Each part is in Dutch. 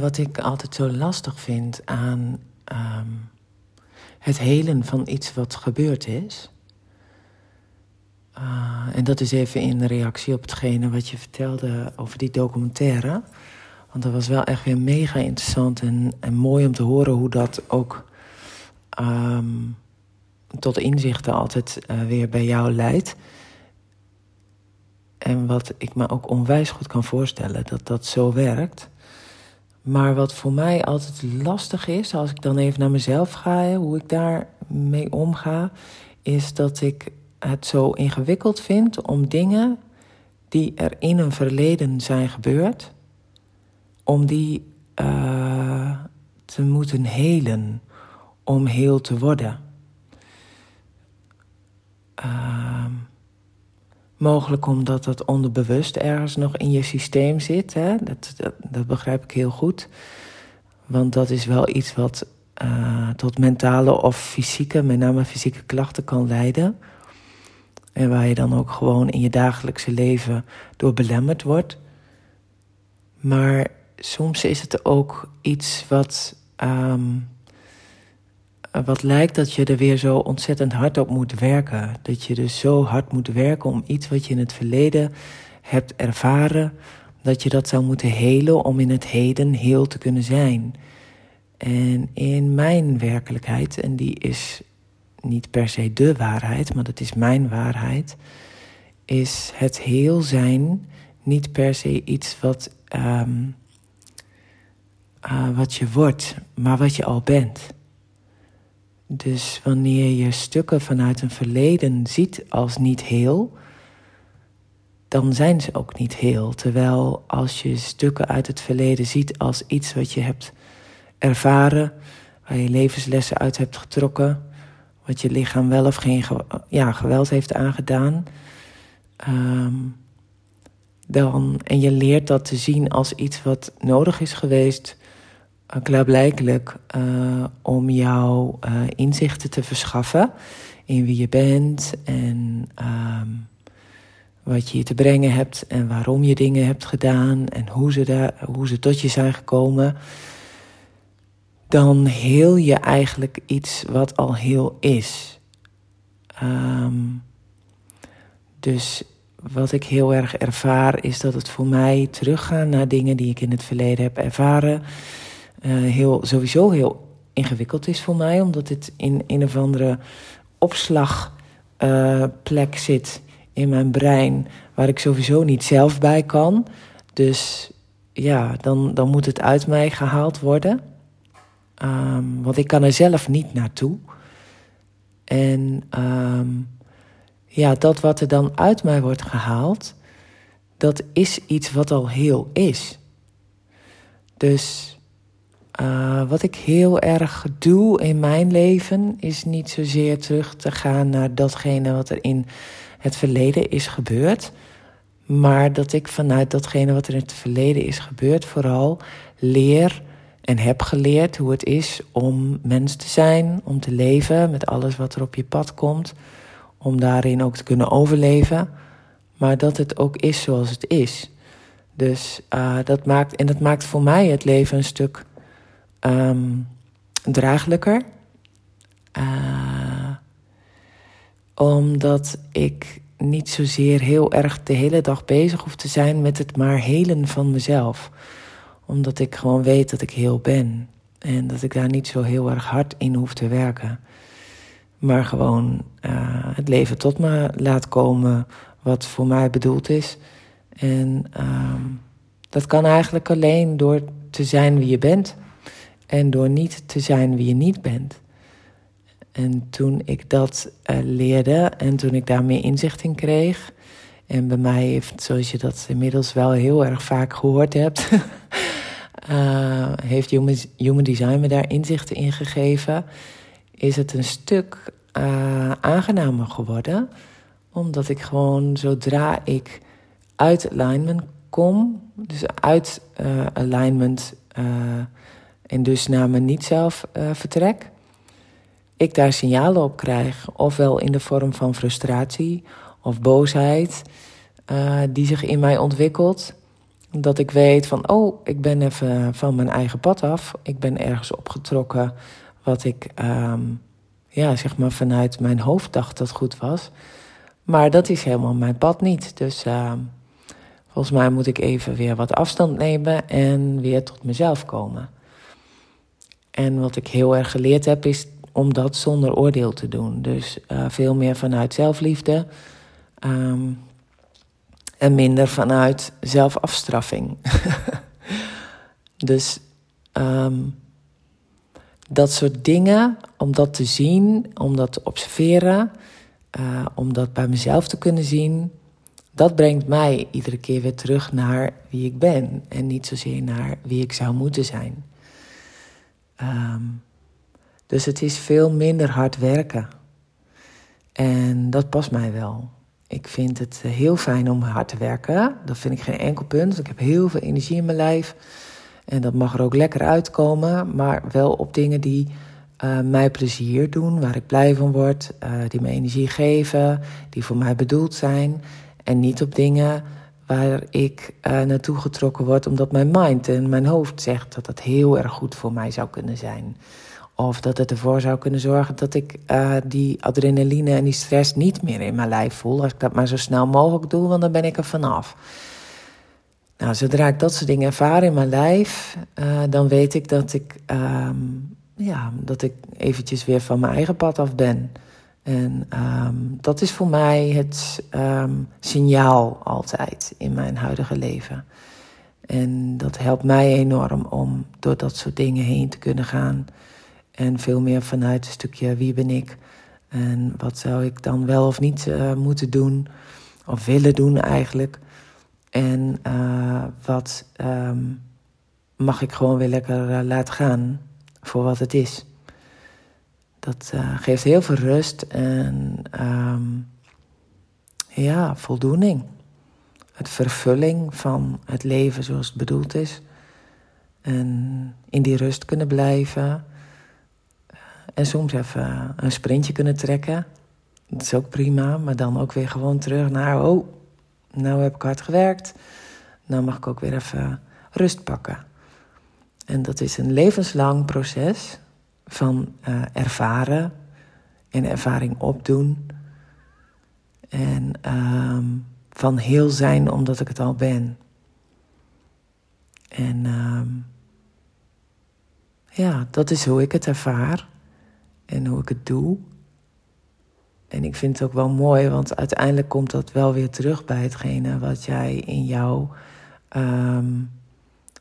Wat ik altijd zo lastig vind aan ehm, het helen van iets wat gebeurd is? Uh, en dat is even in reactie op hetgene wat je vertelde over die documentaire. Want dat was wel echt weer mega interessant en, en mooi om te horen hoe dat ook um, tot inzichten altijd uh, weer bij jou leidt. En wat ik me ook onwijs goed kan voorstellen, dat dat zo werkt. Maar wat voor mij altijd lastig is, als ik dan even naar mezelf ga, hoe ik daar mee omga, is dat ik het zo ingewikkeld vind om dingen die er in een verleden zijn gebeurd, om die uh, te moeten helen, om heel te worden. Uh, mogelijk omdat dat onderbewust ergens nog in je systeem zit. Hè? Dat, dat, begrijp ik heel goed. Want dat is wel iets wat uh, tot mentale of fysieke, met name fysieke klachten kan leiden. En waar je dan ook gewoon in je dagelijkse leven door belemmerd wordt. Maar soms is het ook iets wat, um, wat lijkt dat je er weer zo ontzettend hard op moet werken. Dat je dus zo hard moet werken om iets wat je in het verleden hebt ervaren, dat je dat zou moeten helen om in het heden heel te kunnen zijn. En in mijn werkelijkheid, en die is niet per se de waarheid, maar dat is mijn waarheid, is het heel zijn niet per se iets wat, um, uh, wat je wordt, maar wat je al bent. Dus wanneer je stukken vanuit een verleden ziet als niet heel, dan zijn ze ook niet heel. Terwijl als je stukken uit het verleden ziet als iets wat je hebt ervaren, waar je levenslessen uit hebt getrokken, wat je lichaam wel of geen ja, geweld heeft aangedaan. Um, dan, en je leert dat te zien als iets wat nodig is geweest, klaarblijkelijk, uh, om jouw uh, inzichten te verschaffen in wie je bent en um, wat je te brengen hebt en waarom je dingen hebt gedaan en hoe ze, daar, hoe ze tot je zijn gekomen dan heel je eigenlijk iets wat al heel is. Um, dus wat ik heel erg ervaar is dat het voor mij teruggaan naar dingen die ik in het verleden heb ervaren. Uh, heel, sowieso heel ingewikkeld is voor mij, omdat het in een of andere opslagplek zit in mijn brein waar ik sowieso niet zelf bij kan. Dus ja, dan, dan moet het uit mij gehaald worden. Um, want ik kan er zelf niet naartoe. En um, ja, dat wat er dan uit mij wordt gehaald, dat is iets wat al heel is. Dus uh, wat ik heel erg doe in mijn leven, is niet zozeer terug te gaan naar datgene wat er in het verleden is gebeurd. Maar dat ik vanuit datgene wat er in het verleden is gebeurd, vooral leer en heb geleerd hoe het is om mens te zijn, om te leven met alles wat er op je pad komt, om daarin ook te kunnen overleven, maar dat het ook is zoals het is. Dus uh, dat maakt, en dat maakt voor mij het leven een stuk um, draaglijker. Uh, omdat ik niet zozeer heel erg de hele dag bezig hoef te zijn met het maar helen van mezelf omdat ik gewoon weet dat ik heel ben. En dat ik daar niet zo heel erg hard in hoef te werken. Maar gewoon uh, het leven tot me laat komen wat voor mij bedoeld is. En uh, dat kan eigenlijk alleen door te zijn wie je bent. En door niet te zijn wie je niet bent. En toen ik dat uh, leerde en toen ik daar meer inzicht in kreeg. En bij mij heeft, zoals je dat inmiddels wel heel erg vaak gehoord hebt. uh, heeft human, human Design me daar inzichten in gegeven, is het een stuk uh, aangenamer geworden. Omdat ik gewoon zodra ik uit alignment kom, dus uit alignment en dus naar mijn niet-zelf vertrek, ik daar signalen op krijg, ofwel in de vorm van frustratie of boosheid, die zich in mij ontwikkelt Dat ik weet van, oh, ik ben even van mijn eigen pad af. Ik ben ergens opgetrokken wat ik, ehm, ja, zeg maar vanuit mijn hoofd dacht dat goed was. Maar dat is helemaal mijn pad niet. Dus uh, volgens mij moet ik even weer wat afstand nemen en weer tot mezelf komen. En wat ik heel erg geleerd heb, is om dat zonder oordeel te doen. Dus uh, veel meer vanuit zelfliefde. Um, en minder vanuit zelfafstraffing. dus um, dat soort dingen, om dat te zien, om dat te observeren, uh, om dat bij mezelf te kunnen zien, dat brengt mij iedere keer weer terug naar wie ik ben en niet zozeer naar wie ik zou moeten zijn. Um, dus het is veel minder hard werken. En dat past mij wel. Ik vind het heel fijn om hard te werken. Dat vind ik geen enkel punt. Ik heb heel veel energie in mijn lijf. En dat mag er ook lekker uitkomen. Maar wel op dingen die uh, mij plezier doen, waar ik blij van word, uh, die me energie geven, die voor mij bedoeld zijn. En niet op dingen waar ik uh, naartoe getrokken word omdat mijn mind en mijn hoofd zegt dat dat heel erg goed voor mij zou kunnen zijn. Of dat het ervoor zou kunnen zorgen dat ik uh, die adrenaline en die stress niet meer in mijn lijf voel. Als ik dat maar zo snel mogelijk doe, want dan ben ik er vanaf. Nou, zodra ik dat soort dingen ervaar in mijn lijf, uh, dan weet ik dat ik, um, ja, dat ik eventjes weer van mijn eigen pad af ben. En um, dat is voor mij het um, signaal altijd in mijn huidige leven. En dat helpt mij enorm om door dat soort dingen heen te kunnen gaan. En veel meer vanuit een stukje wie ben ik en wat zou ik dan wel of niet uh, moeten doen of willen doen eigenlijk. En uh, wat um, mag ik gewoon weer lekker uh, laten gaan voor wat het is. Dat geeft heel veel rust en um, ja, voldoening. Het vervulling van het leven zoals het bedoeld is. En in die rust kunnen blijven en soms even een sprintje kunnen trekken. Dat is ook prima, maar dan ook weer gewoon terug naar, oh, nou heb ik hard gewerkt. Nou mag ik ook weer even rust pakken. En dat is een levenslang proces van uh, ervaren en ervaring opdoen. En um, van heel zijn omdat ik het al ben. En um, ja, dat is hoe ik het ervaar en hoe ik het doe. En ik vind het ook wel mooi, want uiteindelijk komt dat wel weer terug bij hetgene wat jij in jouw um,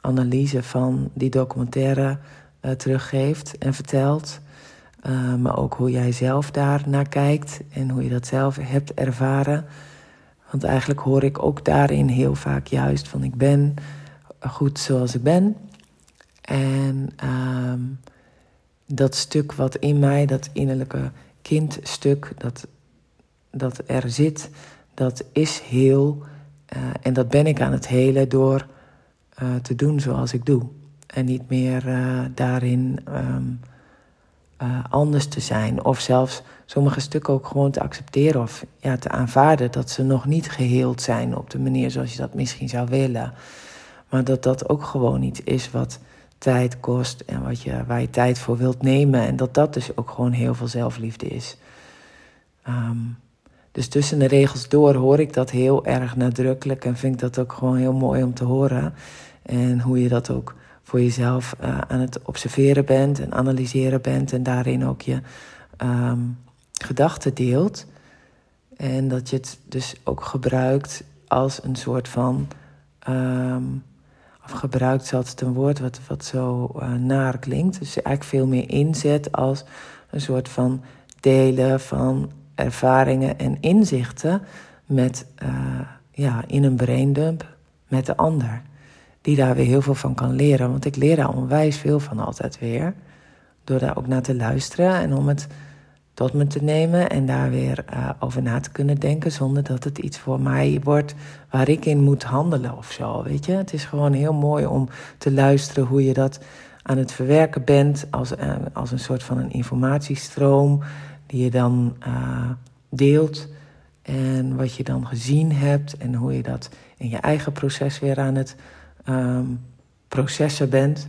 analyse van die documentaire uh, teruggeeft en vertelt. Uh, maar ook hoe jij zelf daar naar kijkt en hoe je dat zelf hebt ervaren. Want eigenlijk hoor ik ook daarin heel vaak juist van ik ben goed zoals ik ben. En um, dat stuk wat in mij, dat innerlijke kindstuk, dat, dat er zit, dat is heel. Uh, en dat ben ik aan het helen door te doen zoals ik doe. En niet meer uh, daarin um, anders te zijn. Of zelfs sommige stukken ook gewoon te accepteren of ja, te aanvaarden dat ze nog niet geheeld zijn op de manier zoals je dat misschien zou willen. Maar dat dat ook gewoon iets is wat tijd kost en wat je, waar je tijd voor wilt nemen. En dat dat dus ook gewoon heel veel zelfliefde is. Um, dus tussen de regels door hoor ik dat heel erg nadrukkelijk en vind ik dat ook gewoon heel mooi om te horen. En hoe je dat ook voor jezelf uh, aan het observeren bent en analyseren bent en daarin ook je um, gedachten deelt. En dat je het dus ook gebruikt als een soort van um, gebruikt ze altijd een woord wat, wat zo uh, naar klinkt. Dus eigenlijk veel meer inzet als een soort van delen van ervaringen en inzichten met, uh, ja, in een braindump met de ander. Die daar weer heel veel van kan leren. Want ik leer daar onwijs veel van altijd weer. Door daar ook naar te luisteren en om het tot me te nemen en daar weer uh, over na te kunnen denken zonder dat het iets voor mij wordt waar ik in moet handelen of zo. Weet je, het is gewoon heel mooi om te luisteren hoe je dat aan het verwerken bent als, uh, als een soort van een informatiestroom die je dan uh, deelt En wat je dan gezien hebt en hoe je dat in je eigen proces weer aan het um, processen bent.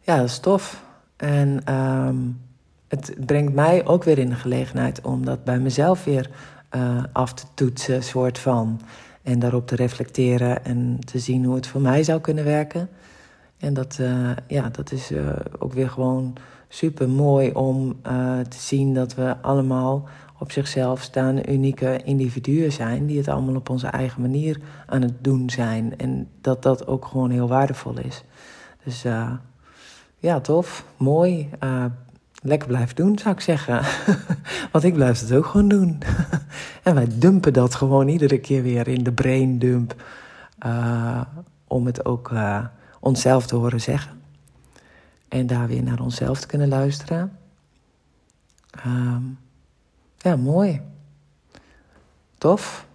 Ja, dat is tof. En um, het brengt mij ook weer in de gelegenheid om dat bij mezelf weer uh, af te toetsen, soort van. En daarop te reflecteren en te zien hoe het voor mij zou kunnen werken. En dat, uh, ja, dat is uh, ook weer gewoon super mooi om te zien dat we allemaal op zichzelf staande unieke individuen zijn, die het allemaal op onze eigen manier aan het doen zijn. En dat dat ook gewoon heel waardevol is. Dus uh, ja, tof, mooi. Uh, lekker blijven doen, zou ik zeggen. Want ik blijf het ook gewoon doen. en wij dumpen dat gewoon iedere keer weer in de brain dump. Uh, om het ook onszelf te horen zeggen. En daar weer naar onszelf te kunnen luisteren. Um, ja, mooi. Tof.